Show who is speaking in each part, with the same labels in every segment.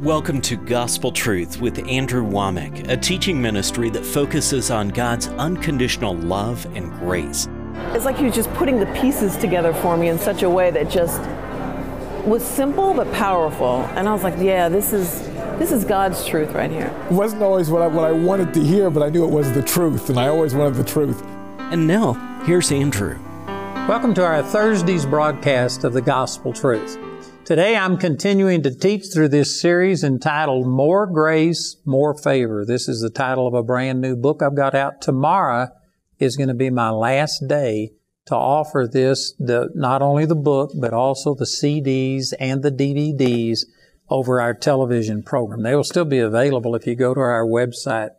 Speaker 1: Welcome to Gospel Truth with Andrew Wommack, a teaching ministry that focuses on God's unconditional love and grace.
Speaker 2: It's like he was just putting the pieces together for me in such a way that just was simple but powerful. And I was like, yeah, this is this is God's truth right here.
Speaker 3: It wasn't always what I, what I wanted to hear, but I knew it was the truth, and I always wanted the truth.
Speaker 1: And now, here's Andrew.
Speaker 4: Welcome to our Thursday's broadcast of the Gospel Truth. Today I'm continuing to teach through this series entitled More Grace, More Favor. This is the title of a brand new book I've got out. Tomorrow is going to be my last day to offer this, the, not only the book, but also the CDs and the DVDs over our television program. They will still be available if you go to our website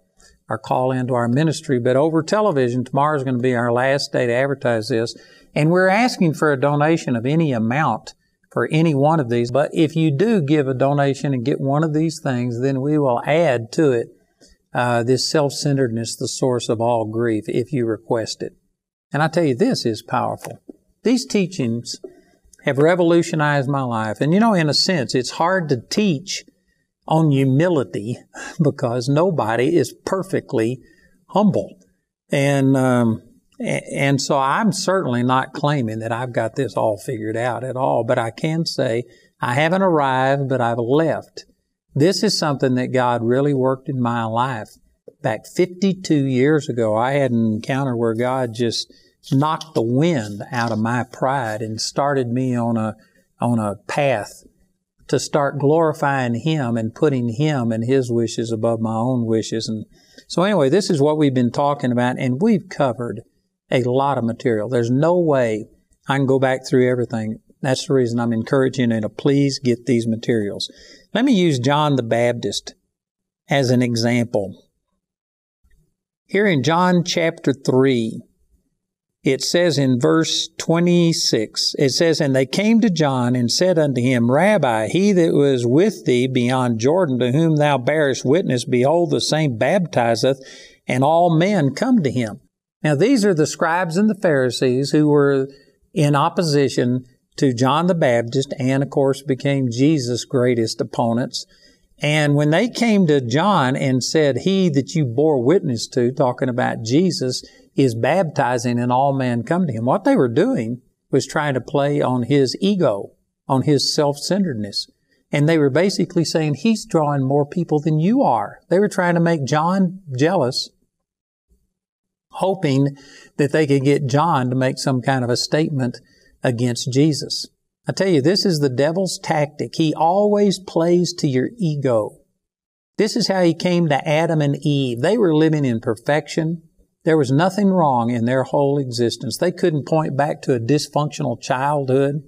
Speaker 4: or call into our ministry, but over television, tomorrow is going to be our last day to advertise this. And we're asking for a donation of any amount for any one of these. But if you do give a donation and get one of these things, then we will add to it uh, this self-centeredness, the source of all grief, if you request it. And I tell you, this is powerful. These teachings have revolutionized my life. And you know, in a sense, it's hard to teach on humility because nobody is perfectly humble. And um, and so I'm certainly not claiming that I've got this all figured out at all, but I can say I haven't arrived, but I've left. This is something that God really worked in my life. Back 52 years ago, I had an encounter where God just knocked the wind out of my pride and started me on a, on a path to start glorifying Him and putting Him and His wishes above my own wishes. And so anyway, this is what we've been talking about and we've covered a lot of material. There's no way I can go back through everything. That's the reason I'm encouraging you to please get these materials. Let me use John the Baptist as an example. Here in John chapter 3, it says in verse 26, it says, And they came to John and said unto him, Rabbi, he that was with thee beyond Jordan, to whom thou bearest witness, behold, the same baptizeth, and all men come to him. Now, these are the scribes and the Pharisees who were in opposition to John the Baptist and, of course, became Jesus' greatest opponents. And when they came to John and said, He that you bore witness to, talking about Jesus, is baptizing and all men come to him, what they were doing was trying to play on his ego, on his self-centeredness. And they were basically saying, He's drawing more people than you are. They were trying to make John jealous hoping that they could get John to make some kind of a statement against Jesus. I tell you, this is the devil's tactic. He always plays to your ego. This is how he came to Adam and Eve. They were living in perfection. There was nothing wrong in their whole existence. They couldn't point back to a dysfunctional childhood.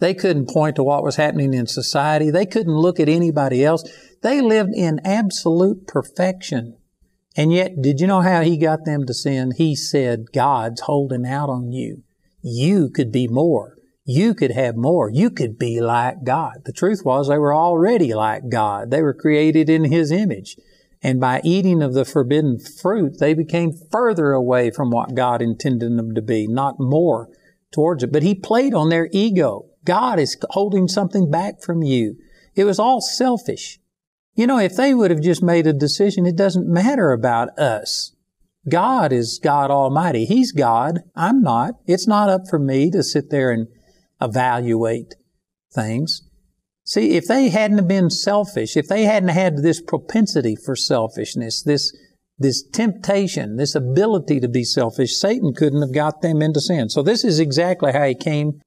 Speaker 4: They couldn't point to what was happening in society. They couldn't look at anybody else. They lived in absolute perfection. And yet, did you know how he got them to sin? He said, God's holding out on you. You could be more. You could have more. You could be like God. The truth was they were already like God. They were created in His image. And by eating of the forbidden fruit, they became further away from what God intended them to be, not more towards it. But He played on their ego. God is holding something back from you. It was all selfish. You know, if they would have just made a decision, it doesn't matter about us. God is God Almighty. He's God. I'm not. It's not up for me to sit there and evaluate things. See, if they hadn't been selfish, if they hadn't had this propensity for selfishness, this, this temptation, this ability to be selfish, Satan couldn't have got them into sin. So this is exactly how he came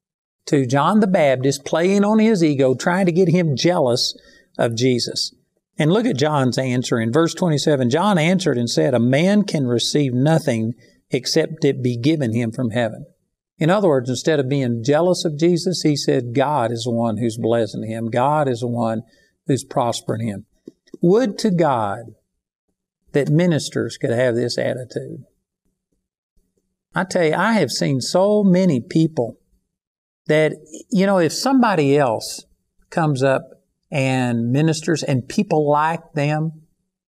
Speaker 4: to John the Baptist, playing on his ego, trying to get him jealous of Jesus. And look at John's answer in verse 27. John answered and said, A man can receive nothing except it be given him from heaven. In other words, instead of being jealous of Jesus, he said, God is the one who's blessing him. God is the one who's prospering him. Would to God that ministers could have this attitude. I tell you, I have seen so many people that, you know, if somebody else comes up and ministers and people like them,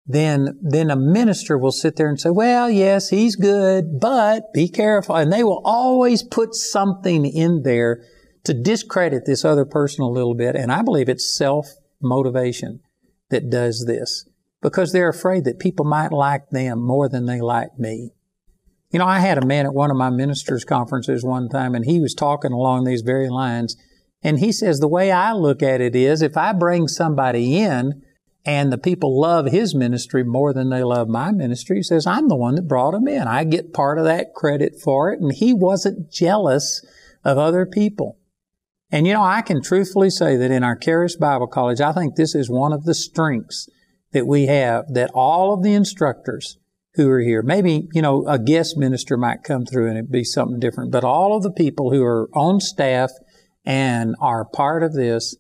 Speaker 4: then, then a minister will sit there and say, well, yes, he's good, but be careful. And they will always put something in there to discredit this other person a little bit. And I believe it's self motivation that does this because they're afraid that people might like them more than they like me. You know, I had a man at one of my ministers' conferences one time, and he was talking along these very lines. And he says, The way I look at it is if I bring somebody in and the people love his ministry more than they love my ministry, he says, I'm the one that brought them in. I get part of that credit for it. And he wasn't jealous of other people. And you know, I can truthfully say that in our Charis Bible College, I think this is one of the strengths that we have that all of the instructors who are here. Maybe, you know, a guest minister might come through and it'd be something different, but all of the people who are on staff and are part of this,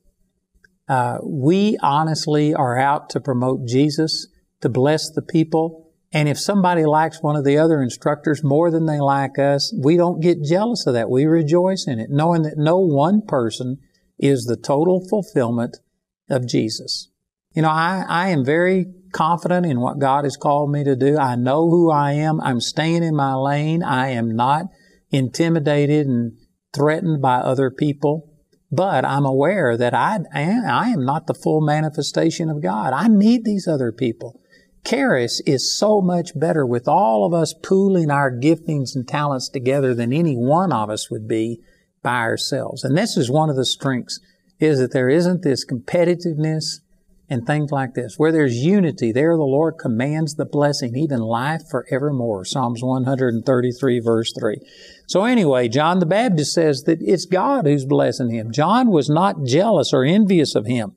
Speaker 4: uh, we honestly are out to promote Jesus, to bless the people. And if somebody likes one of the other instructors more than they like us, we don't get jealous of that. We rejoice in it, knowing that no one person is the total fulfillment of Jesus. You know, I, I am very confident in what God has called me to do. I know who I am. I'm staying in my lane. I am not intimidated and threatened by other people. But I'm aware that I, I am not the full manifestation of God. I need these other people. Charis is so much better with all of us pooling our giftings and talents together than any one of us would be by ourselves. And this is one of the strengths is that there isn't this competitiveness and things like this. Where there's unity, there the Lord commands the blessing, even life forevermore. Psalms 133 verse 3. So anyway, John the Baptist says that it's God who's blessing him. John was not jealous or envious of him.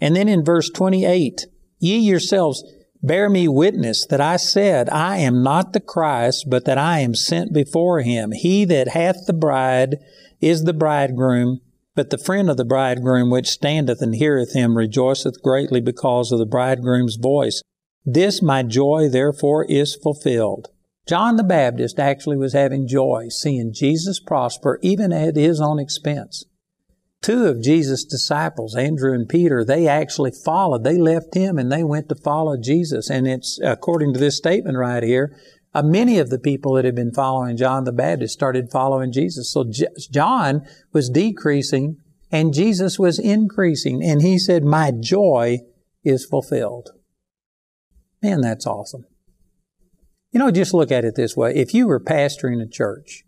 Speaker 4: And then in verse 28, ye yourselves bear me witness that I said, I am not the Christ, but that I am sent before him. He that hath the bride is the bridegroom. But the friend of the bridegroom which standeth and heareth him rejoiceth greatly because of the bridegroom's voice. This my joy therefore is fulfilled. John the Baptist actually was having joy seeing Jesus prosper even at his own expense. Two of Jesus' disciples, Andrew and Peter, they actually followed. They left him and they went to follow Jesus. And it's, according to this statement right here, uh, many of the people that had been following John the Baptist started following Jesus. So J- John was decreasing and Jesus was increasing. And he said, My joy is fulfilled. Man, that's awesome. You know, just look at it this way. If you were pastoring a church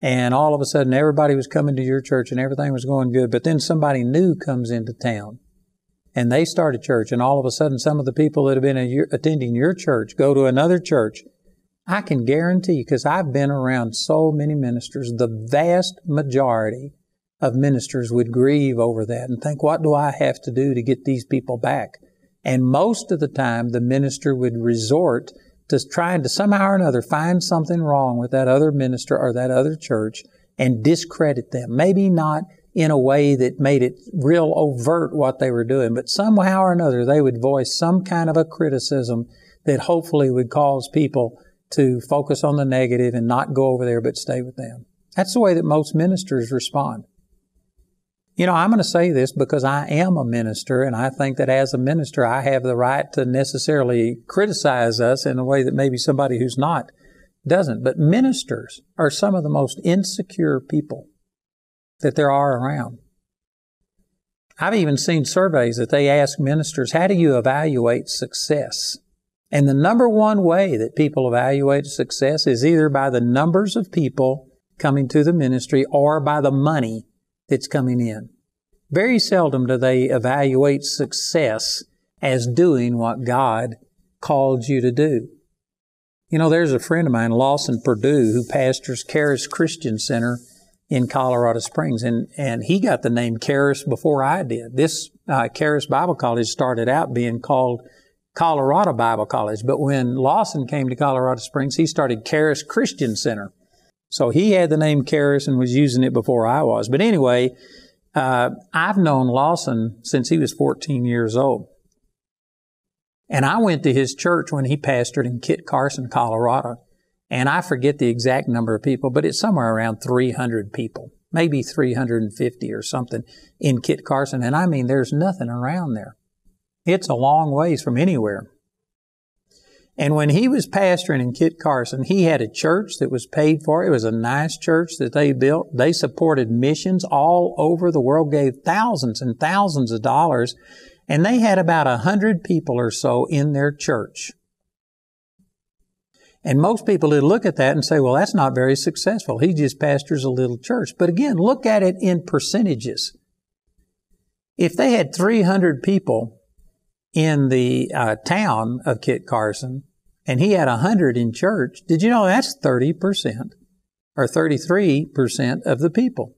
Speaker 4: and all of a sudden everybody was coming to your church and everything was going good, but then somebody new comes into town and they start a church and all of a sudden some of the people that have been attending your church go to another church I can guarantee, you, because I've been around so many ministers, the vast majority of ministers would grieve over that and think, what do I have to do to get these people back? And most of the time, the minister would resort to trying to somehow or another find something wrong with that other minister or that other church and discredit them. Maybe not in a way that made it real overt what they were doing, but somehow or another they would voice some kind of a criticism that hopefully would cause people to focus on the negative and not go over there but stay with them. That's the way that most ministers respond. You know, I'm going to say this because I am a minister, and I think that as a minister, I have the right to necessarily criticize us in a way that maybe somebody who's not doesn't. But ministers are some of the most insecure people that there are around. I've even seen surveys that they ask ministers, how do you evaluate success? And the number one way that people evaluate success is either by the numbers of people coming to the ministry or by the money that's coming in. Very seldom do they evaluate success as doing what God called you to do. You know, there's a friend of mine, Lawson Perdue, who pastors Charis Christian Center in Colorado Springs, and, and he got the name Charis before I did. This uh, Charis Bible College started out being called Colorado Bible College. But when Lawson came to Colorado Springs, he started Charis Christian Center. So he had the name Charis and was using it before I was. But anyway, uh, I've known Lawson since he was 14 years old. And I went to his church when he pastored in Kit Carson, Colorado. And I forget the exact number of people, but it's somewhere around 300 people, maybe 350 or something in Kit Carson. And I mean, there's nothing around there. It's a long ways from anywhere. And when he was pastoring in Kit Carson, he had a church that was paid for. It was a nice church that they built. They supported missions all over the world, gave thousands and thousands of dollars. And they had about a hundred people or so in their church. And most people would look at that and say, well, that's not very successful. He just pastors a little church. But again, look at it in percentages. If they had 300 people in the uh, town of Kit Carson and he had 100 in church, did you know that's 30% or 33% of the people?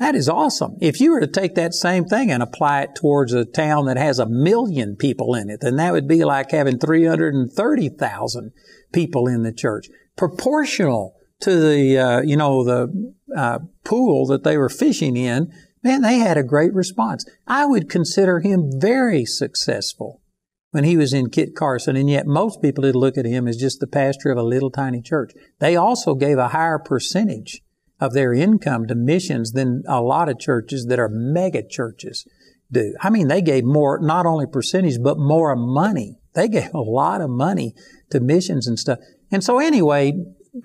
Speaker 4: That is awesome. If you were to take that same thing and apply it towards a town that has a million people in it, then that would be like having 330,000 people in the church. Proportional to the, uh, you know, the uh, pool that they were fishing in, man, they had a great response. I would consider him very successful when he was in Kit Carson, and yet most people would look at him as just the pastor of a little tiny church. They also gave a higher percentage of their income to missions than a lot of churches that are mega churches do. I mean, they gave more, not only percentage, but more money. They gave a lot of money to missions and stuff. And so anyway,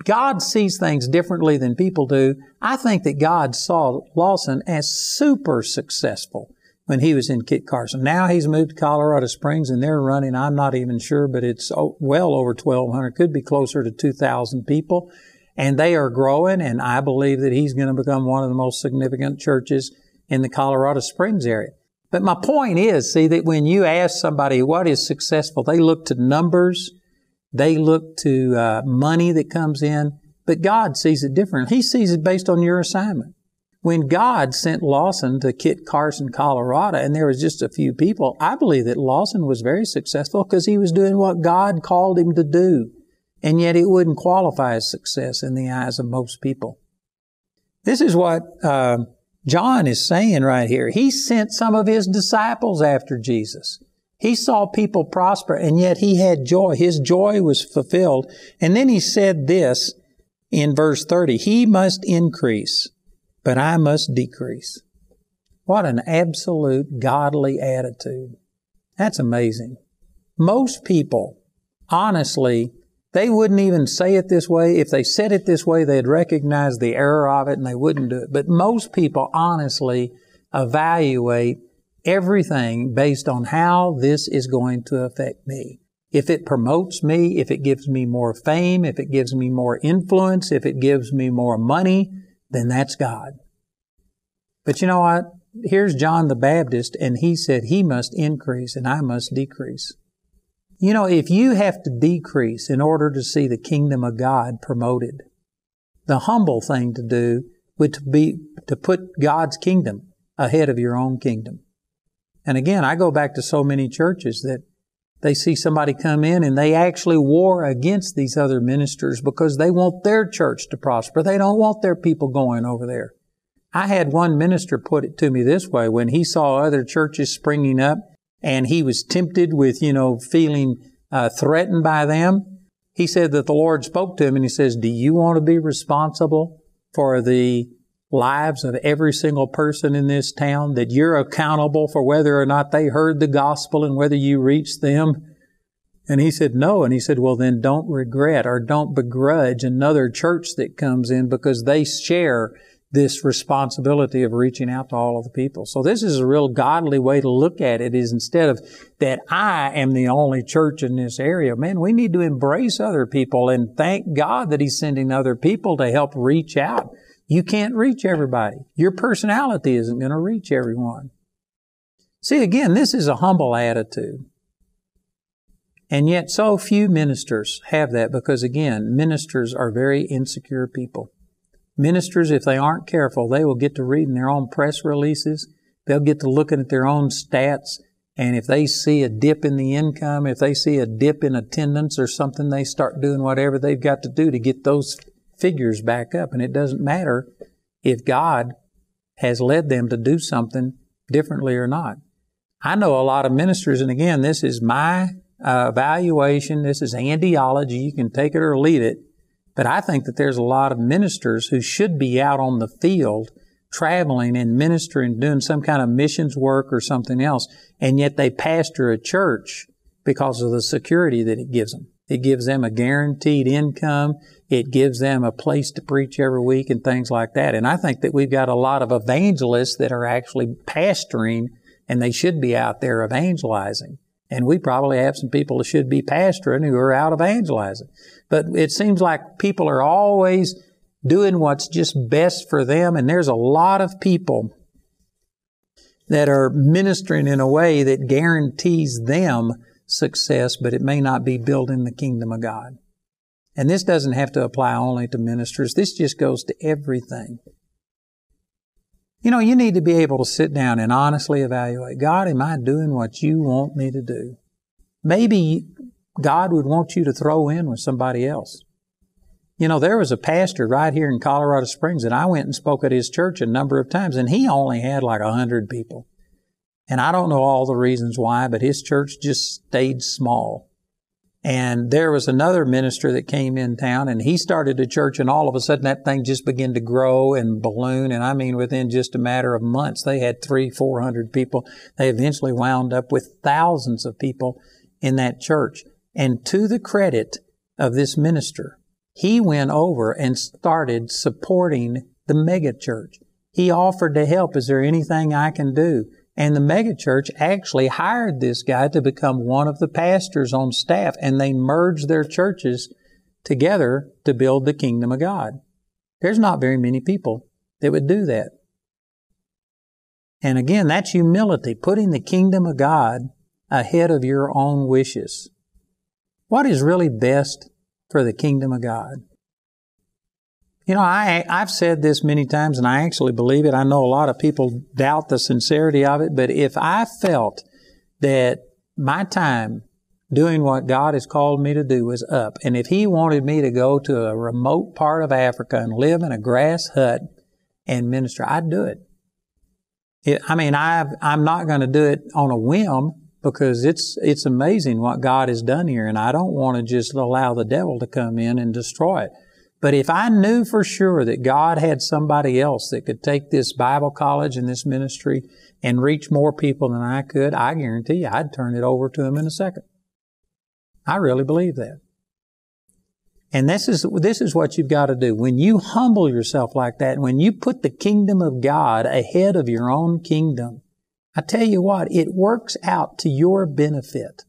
Speaker 4: God sees things differently than people do. I think that God saw Lawson as super successful when he was in Kit Carson. Now he's moved to Colorado Springs and they're running, I'm not even sure, but it's well over 1,200, could be closer to 2,000 people and they are growing, and I believe that he's going to become one of the most significant churches in the Colorado Springs area. But my point is, see, that when you ask somebody what is successful, they look to numbers, they look to uh, money that comes in, but God sees it different. He sees it based on your assignment. When God sent Lawson to Kit Carson, Colorado, and there was just a few people, I believe that Lawson was very successful because he was doing what God called him to do and yet it wouldn't qualify as success in the eyes of most people. This is what uh, John is saying right here. He sent some of his disciples after Jesus. He saw people prosper, and yet he had joy. His joy was fulfilled. And then he said this in verse 30 He must increase, but I must decrease. What an absolute godly attitude. That's amazing. Most people, honestly, they wouldn't even say it this way. If they said it this way, they'd recognize the error of it and they wouldn't do it. But most people honestly evaluate everything based on how this is going to affect me. If it promotes me, if it gives me more fame, if it gives me more influence, if it gives me more money, then that's God. But you know what? Here's John the Baptist, and he said he must increase and I must decrease. You know, if you have to decrease in order to see the kingdom of God promoted, the humble thing to do would be to put God's kingdom ahead of your own kingdom. And again, I go back to so many churches that they see somebody come in and they actually war against these other ministers because they want their church to prosper. They don't want their people going over there. I had one minister put it to me this way when he saw other churches springing up and he was tempted with, you know, feeling uh, threatened by them. He said that the Lord spoke to him and he says, Do you want to be responsible for the lives of every single person in this town? That you're accountable for whether or not they heard the gospel and whether you reached them? And he said, No. And he said, Well, then don't regret or don't begrudge another church that comes in because they share this responsibility of reaching out to all of the people. So this is a real godly way to look at it is instead of that I am the only church in this area, man, we need to embrace other people and thank God that He's sending other people to help reach out. You can't reach everybody. Your personality isn't going to reach everyone. See, again, this is a humble attitude. And yet so few ministers have that because again, ministers are very insecure people. Ministers, if they aren't careful, they will get to reading their own press releases. They'll get to looking at their own stats. And if they see a dip in the income, if they see a dip in attendance or something, they start doing whatever they've got to do to get those figures back up. And it doesn't matter if God has led them to do something differently or not. I know a lot of ministers, and again, this is my uh, evaluation. This is Andyology. You can take it or leave it. But I think that there's a lot of ministers who should be out on the field traveling and ministering, doing some kind of missions work or something else, and yet they pastor a church because of the security that it gives them. It gives them a guaranteed income. It gives them a place to preach every week and things like that. And I think that we've got a lot of evangelists that are actually pastoring and they should be out there evangelizing. And we probably have some people that should be pastoring who are out evangelizing. But it seems like people are always doing what's just best for them. And there's a lot of people that are ministering in a way that guarantees them success, but it may not be building the kingdom of God. And this doesn't have to apply only to ministers. This just goes to everything. You know, you need to be able to sit down and honestly evaluate God, am I doing what you want me to do? Maybe God would want you to throw in with somebody else. You know, there was a pastor right here in Colorado Springs and I went and spoke at his church a number of times and he only had like a hundred people. And I don't know all the reasons why, but his church just stayed small. And there was another minister that came in town and he started a church and all of a sudden that thing just began to grow and balloon. And I mean, within just a matter of months, they had three, four hundred people. They eventually wound up with thousands of people in that church. And to the credit of this minister, he went over and started supporting the megachurch. He offered to help. Is there anything I can do? And the megachurch actually hired this guy to become one of the pastors on staff, and they merged their churches together to build the kingdom of God. There's not very many people that would do that. And again, that's humility, putting the kingdom of God ahead of your own wishes. What is really best for the kingdom of God. You know, I, I've said this many times and I actually believe it. I know a lot of people doubt the sincerity of it, but if I felt that my time doing what God has called me to do was up, and if He wanted me to go to a remote part of Africa and live in a grass hut and minister, I'd do it. it I mean, i I'm not going to do it on a whim because it's it's amazing what God has done here, and I don't want to just allow the devil to come in and destroy it. But if I knew for sure that God had somebody else that could take this Bible college and this ministry and reach more people than I could, I guarantee you I'd turn it over to him in a second. I really believe that. And this is, this is what you've got to do. When you humble yourself like that, when you put the kingdom of God ahead of your own kingdom, I tell you what, it works out to your benefit.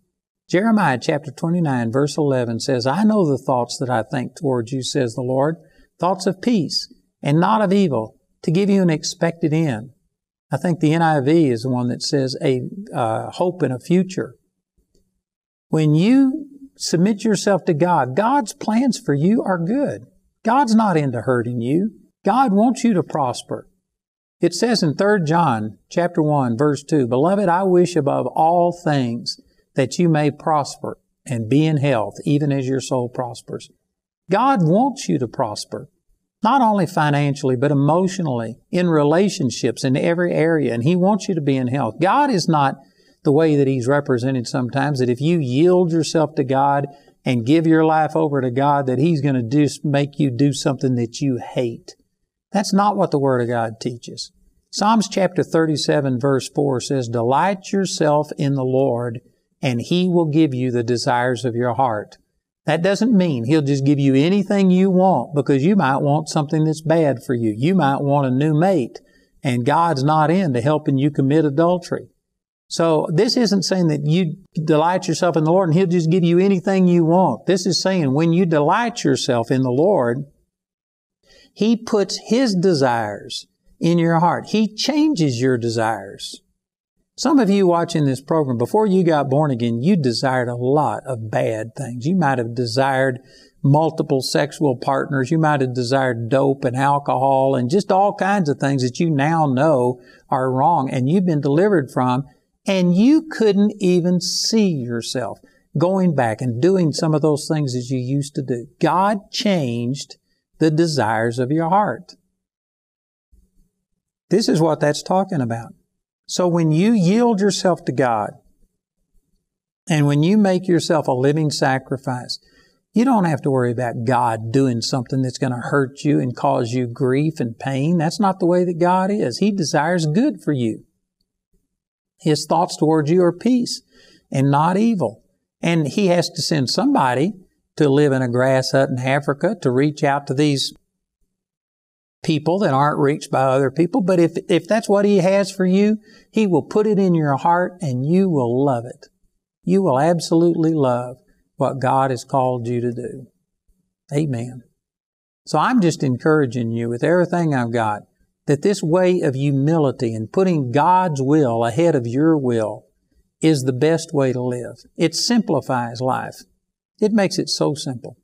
Speaker 4: Jeremiah chapter 29 verse 11 says, I know the thoughts that I think towards you, says the Lord, thoughts of peace and not of evil, to give you an expected end. I think the NIV is the one that says a uh, hope in a future. When you submit yourself to God, God's plans for you are good. God's not into hurting you. God wants you to prosper. It says in 3 John chapter 1 verse 2, Beloved, I wish above all things that you may prosper and be in health, even as your soul prospers. God wants you to prosper, not only financially, but emotionally, in relationships, in every area, and He wants you to be in health. God is not the way that He's represented sometimes, that if you yield yourself to God and give your life over to God, that He's going to just make you do something that you hate. That's not what the Word of God teaches. Psalms chapter 37 verse 4 says, Delight yourself in the Lord, and He will give you the desires of your heart. That doesn't mean He'll just give you anything you want, because you might want something that's bad for you. You might want a new mate, and God's not into helping you commit adultery. So this isn't saying that you delight yourself in the Lord and He'll just give you anything you want. This is saying when you delight yourself in the Lord, he puts His desires in your heart. He changes your desires. Some of you watching this program, before you got born again, you desired a lot of bad things. You might have desired multiple sexual partners. You might have desired dope and alcohol and just all kinds of things that you now know are wrong and you've been delivered from and you couldn't even see yourself going back and doing some of those things as you used to do. God changed the desires of your heart. This is what that's talking about. So when you yield yourself to God, and when you make yourself a living sacrifice, you don't have to worry about God doing something that's going to hurt you and cause you grief and pain. That's not the way that God is. He desires good for you. His thoughts towards you are peace and not evil. And He has to send somebody to live in a grass hut in Africa, to reach out to these people that aren't reached by other people. But if, if that's what He has for you, He will put it in your heart and you will love it. You will absolutely love what God has called you to do. Amen. So I'm just encouraging you with everything I've got that this way of humility and putting God's will ahead of your will is the best way to live. It simplifies life. It makes it so simple.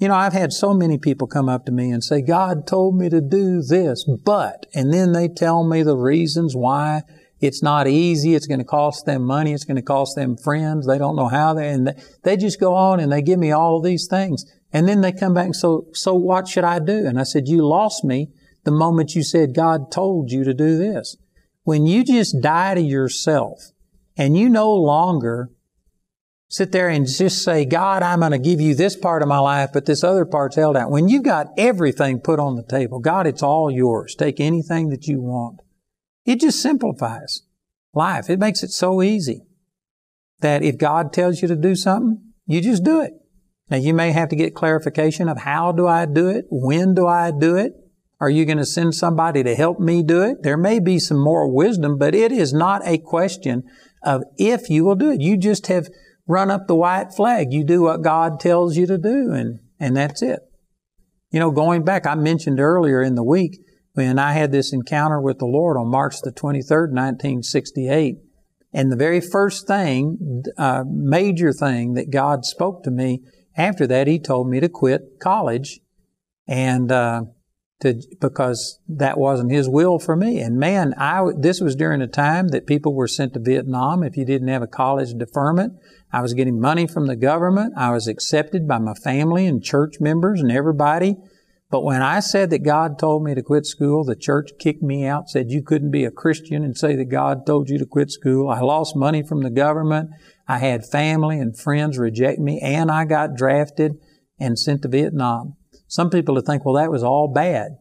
Speaker 4: You know, I've had so many people come up to me and say, God told me to do this, but, and then they tell me the reasons why it's not easy. It's going to cost them money. It's going to cost them friends. They don't know how they, and they just go on and they give me all these things. And then they come back and so, so what should I do? And I said, you lost me the moment you said God told you to do this. When you just die to yourself and you no longer sit there and just say, God, I'm going to give you this part of my life, but this other part's held out. When you've got everything put on the table, God, it's all yours. Take anything that you want. It just simplifies life. It makes it so easy that if God tells you to do something, you just do it. Now you may have to get clarification of how do I do it? When do I do it? Are you going to send somebody to help me do it? There may be some more wisdom, but it is not a question of if you will do it. You just have run up the white flag. You do what God tells you to do, and, and that's it. You know, going back, I mentioned earlier in the week when I had this encounter with the Lord on March the 23rd, 1968. And the very first thing, uh, major thing that God spoke to me after that, He told me to quit college and, uh, to, because that wasn't his will for me. And man, I, this was during a time that people were sent to Vietnam if you didn't have a college deferment. I was getting money from the government. I was accepted by my family and church members and everybody. But when I said that God told me to quit school, the church kicked me out, said you couldn't be a Christian and say that God told you to quit school. I lost money from the government. I had family and friends reject me and I got drafted and sent to Vietnam. Some people would think, well, that was all bad.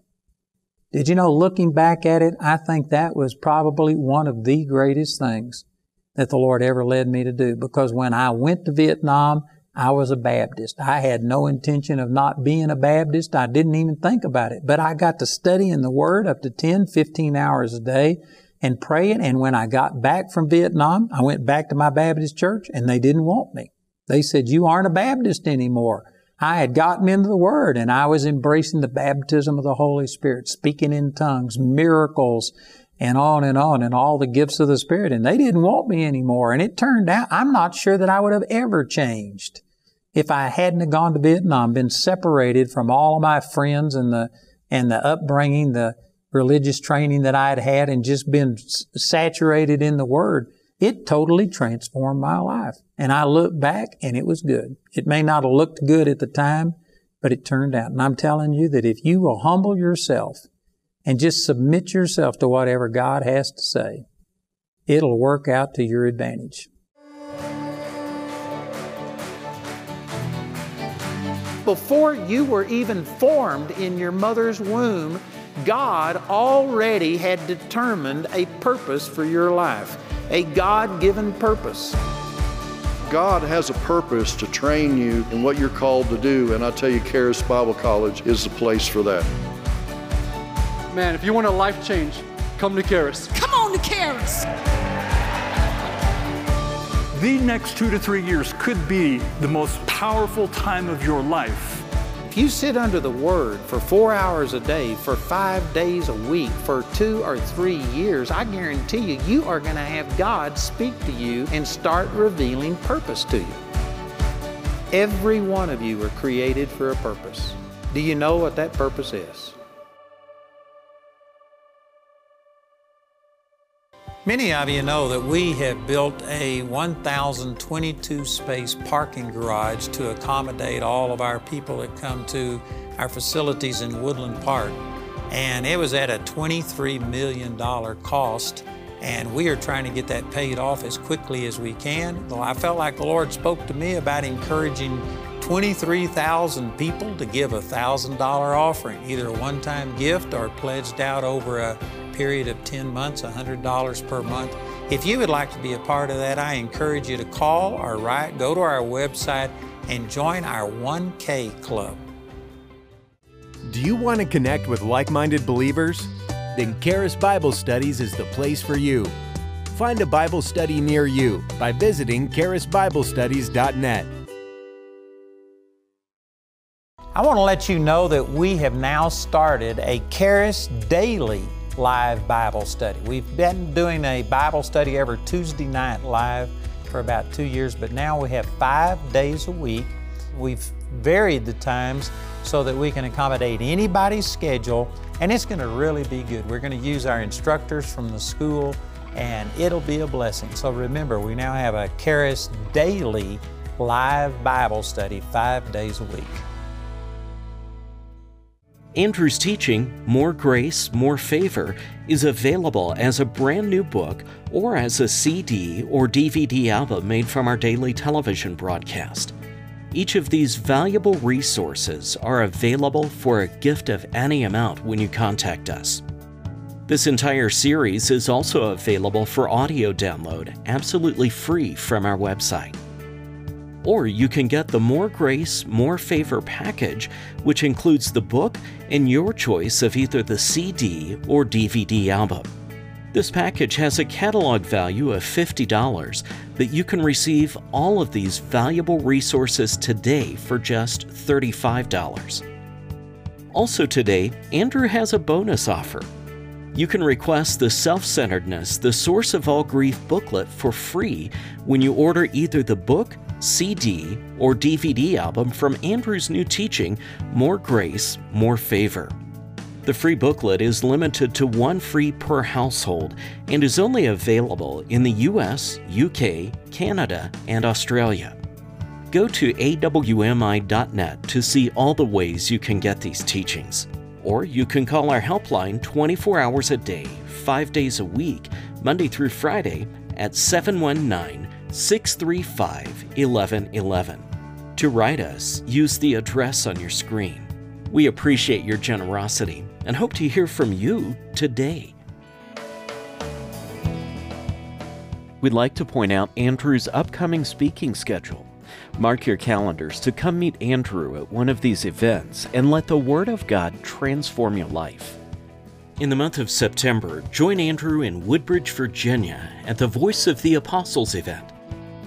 Speaker 4: Did you know, looking back at it, I think that was probably one of the greatest things that the Lord ever led me to do. Because when I went to Vietnam, I was a Baptist. I had no intention of not being a Baptist. I didn't even think about it. But I got to study in the Word up to 10, 15 hours a day and praying. And when I got back from Vietnam, I went back to my Baptist church and they didn't want me. They said, you aren't a Baptist anymore. I had gotten into the Word and I was embracing the baptism of the Holy Spirit, speaking in tongues, miracles, and on and on, and all the gifts of the Spirit. And they didn't want me anymore. And it turned out, I'm not sure that I would have ever changed if I hadn't have gone to Vietnam, been separated from all of my friends and the, and the upbringing, the religious training that I had had, and just been saturated in the Word. It totally transformed my life. And I look back and it was good. It may not have looked good at the time, but it turned out. And I'm telling you that if you will humble yourself and just submit yourself to whatever God has to say, it'll work out to your advantage. Before you were even formed in your mother's womb, God already had determined a purpose for your life a God given purpose.
Speaker 5: God has a purpose to train you in what you're called to do, and I tell you, Charis Bible College is the place for that.
Speaker 6: Man, if you want a life change, come to Charis.
Speaker 7: Come on to Charis.
Speaker 8: The next two to three years could be the most powerful time of your life
Speaker 4: if you sit under the Word for four hours a day, for five days a week, for two or three years, I guarantee you, you are going to have God speak to you and start revealing purpose to you. Every one of you are created for a purpose. Do you know what that purpose is? Many of you know that we have built a 1,022 space parking garage to accommodate all of our people that come to our facilities in Woodland Park. And it was at a $23 million cost, and we are trying to get that paid off as quickly as we can. I felt like the Lord spoke to me about encouraging 23,000 people to give a $1,000 offering, either a one time gift or pledged out over a period of 10 months, $100 per month. If you would like to be a part of that, I encourage you to call or write, go to our website, and join our 1K Club.
Speaker 7: Do you want to connect with like minded believers? Then Charis Bible Studies is the place for you. Find a Bible study near you by visiting charisbiblestudies.net.
Speaker 4: I want to let you know that we have now started a Charis Daily live Bible study. We've been doing a Bible study every Tuesday night live for about two years, but now we have five days a week. We've varied the times so that we can accommodate anybody's schedule, and it's going to really be good. We're going to use our instructors from the school, and it'll be a blessing. So remember, we now have a Charis Daily live Bible study five days a week.
Speaker 1: Andrew's teaching, More Grace, More Favor, is available as a brand new book or as a CD or DVD album made from our daily television broadcast. Each of these valuable resources are available for a gift of any amount when you contact us. This entire series is also available for audio download absolutely free from our website. Or you can get the More Grace, More Favor package, which includes the book and your choice of either the CD or DVD album. This package has a catalog value of $50, but you can receive all of these valuable resources today for just $35. Also, today, Andrew has a bonus offer. You can request the Self Centeredness, the Source of All Grief booklet for free when you order either the book, CD, or DVD album from Andrew's new teaching, More Grace, More Favor. The free booklet is limited to one free per household and is only available in the US, UK, Canada, and Australia. Go to awmi.net to see all the ways you can get these teachings. Or you can call our helpline 24 hours a day, 5 days a week, Monday through Friday at 719 635 1111. To write us, use the address on your screen. We appreciate your generosity and hope to hear from you today. We'd like to point out Andrew's upcoming speaking schedule. Mark your calendars to come meet Andrew at one of these events and let the Word of God transform your life. In the month of September, join Andrew in Woodbridge, Virginia at the Voice of the Apostles event.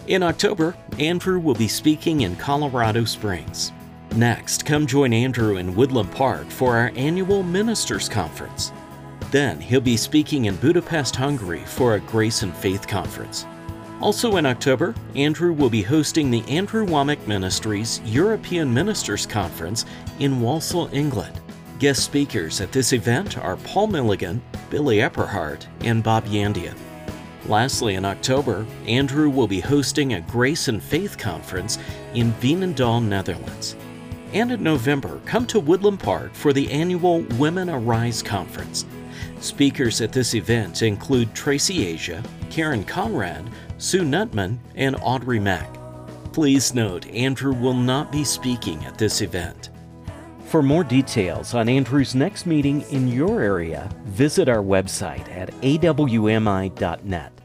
Speaker 1: In October, Andrew will be speaking in Colorado Springs. Next, come join Andrew in Woodland Park for our annual Ministers Conference. Then, he'll be speaking in Budapest, Hungary for a Grace and Faith Conference. Also in October, Andrew will be hosting the Andrew Wommack Ministries European Ministers Conference in Walsall, England. Guest speakers at this event are Paul Milligan, Billy Epperhart, and Bob Yandian. Lastly, in October, Andrew will be hosting a Grace and Faith Conference in Veenendaal, Netherlands. And in November, come to Woodland Park for the annual Women Arise Conference. Speakers at this event include Tracy Asia, Karen Conrad, Sue Nutman, and Audrey Mack. Please note, Andrew will not be speaking at this event. For more details on Andrew's next meeting in your area, visit our website at awmi.net.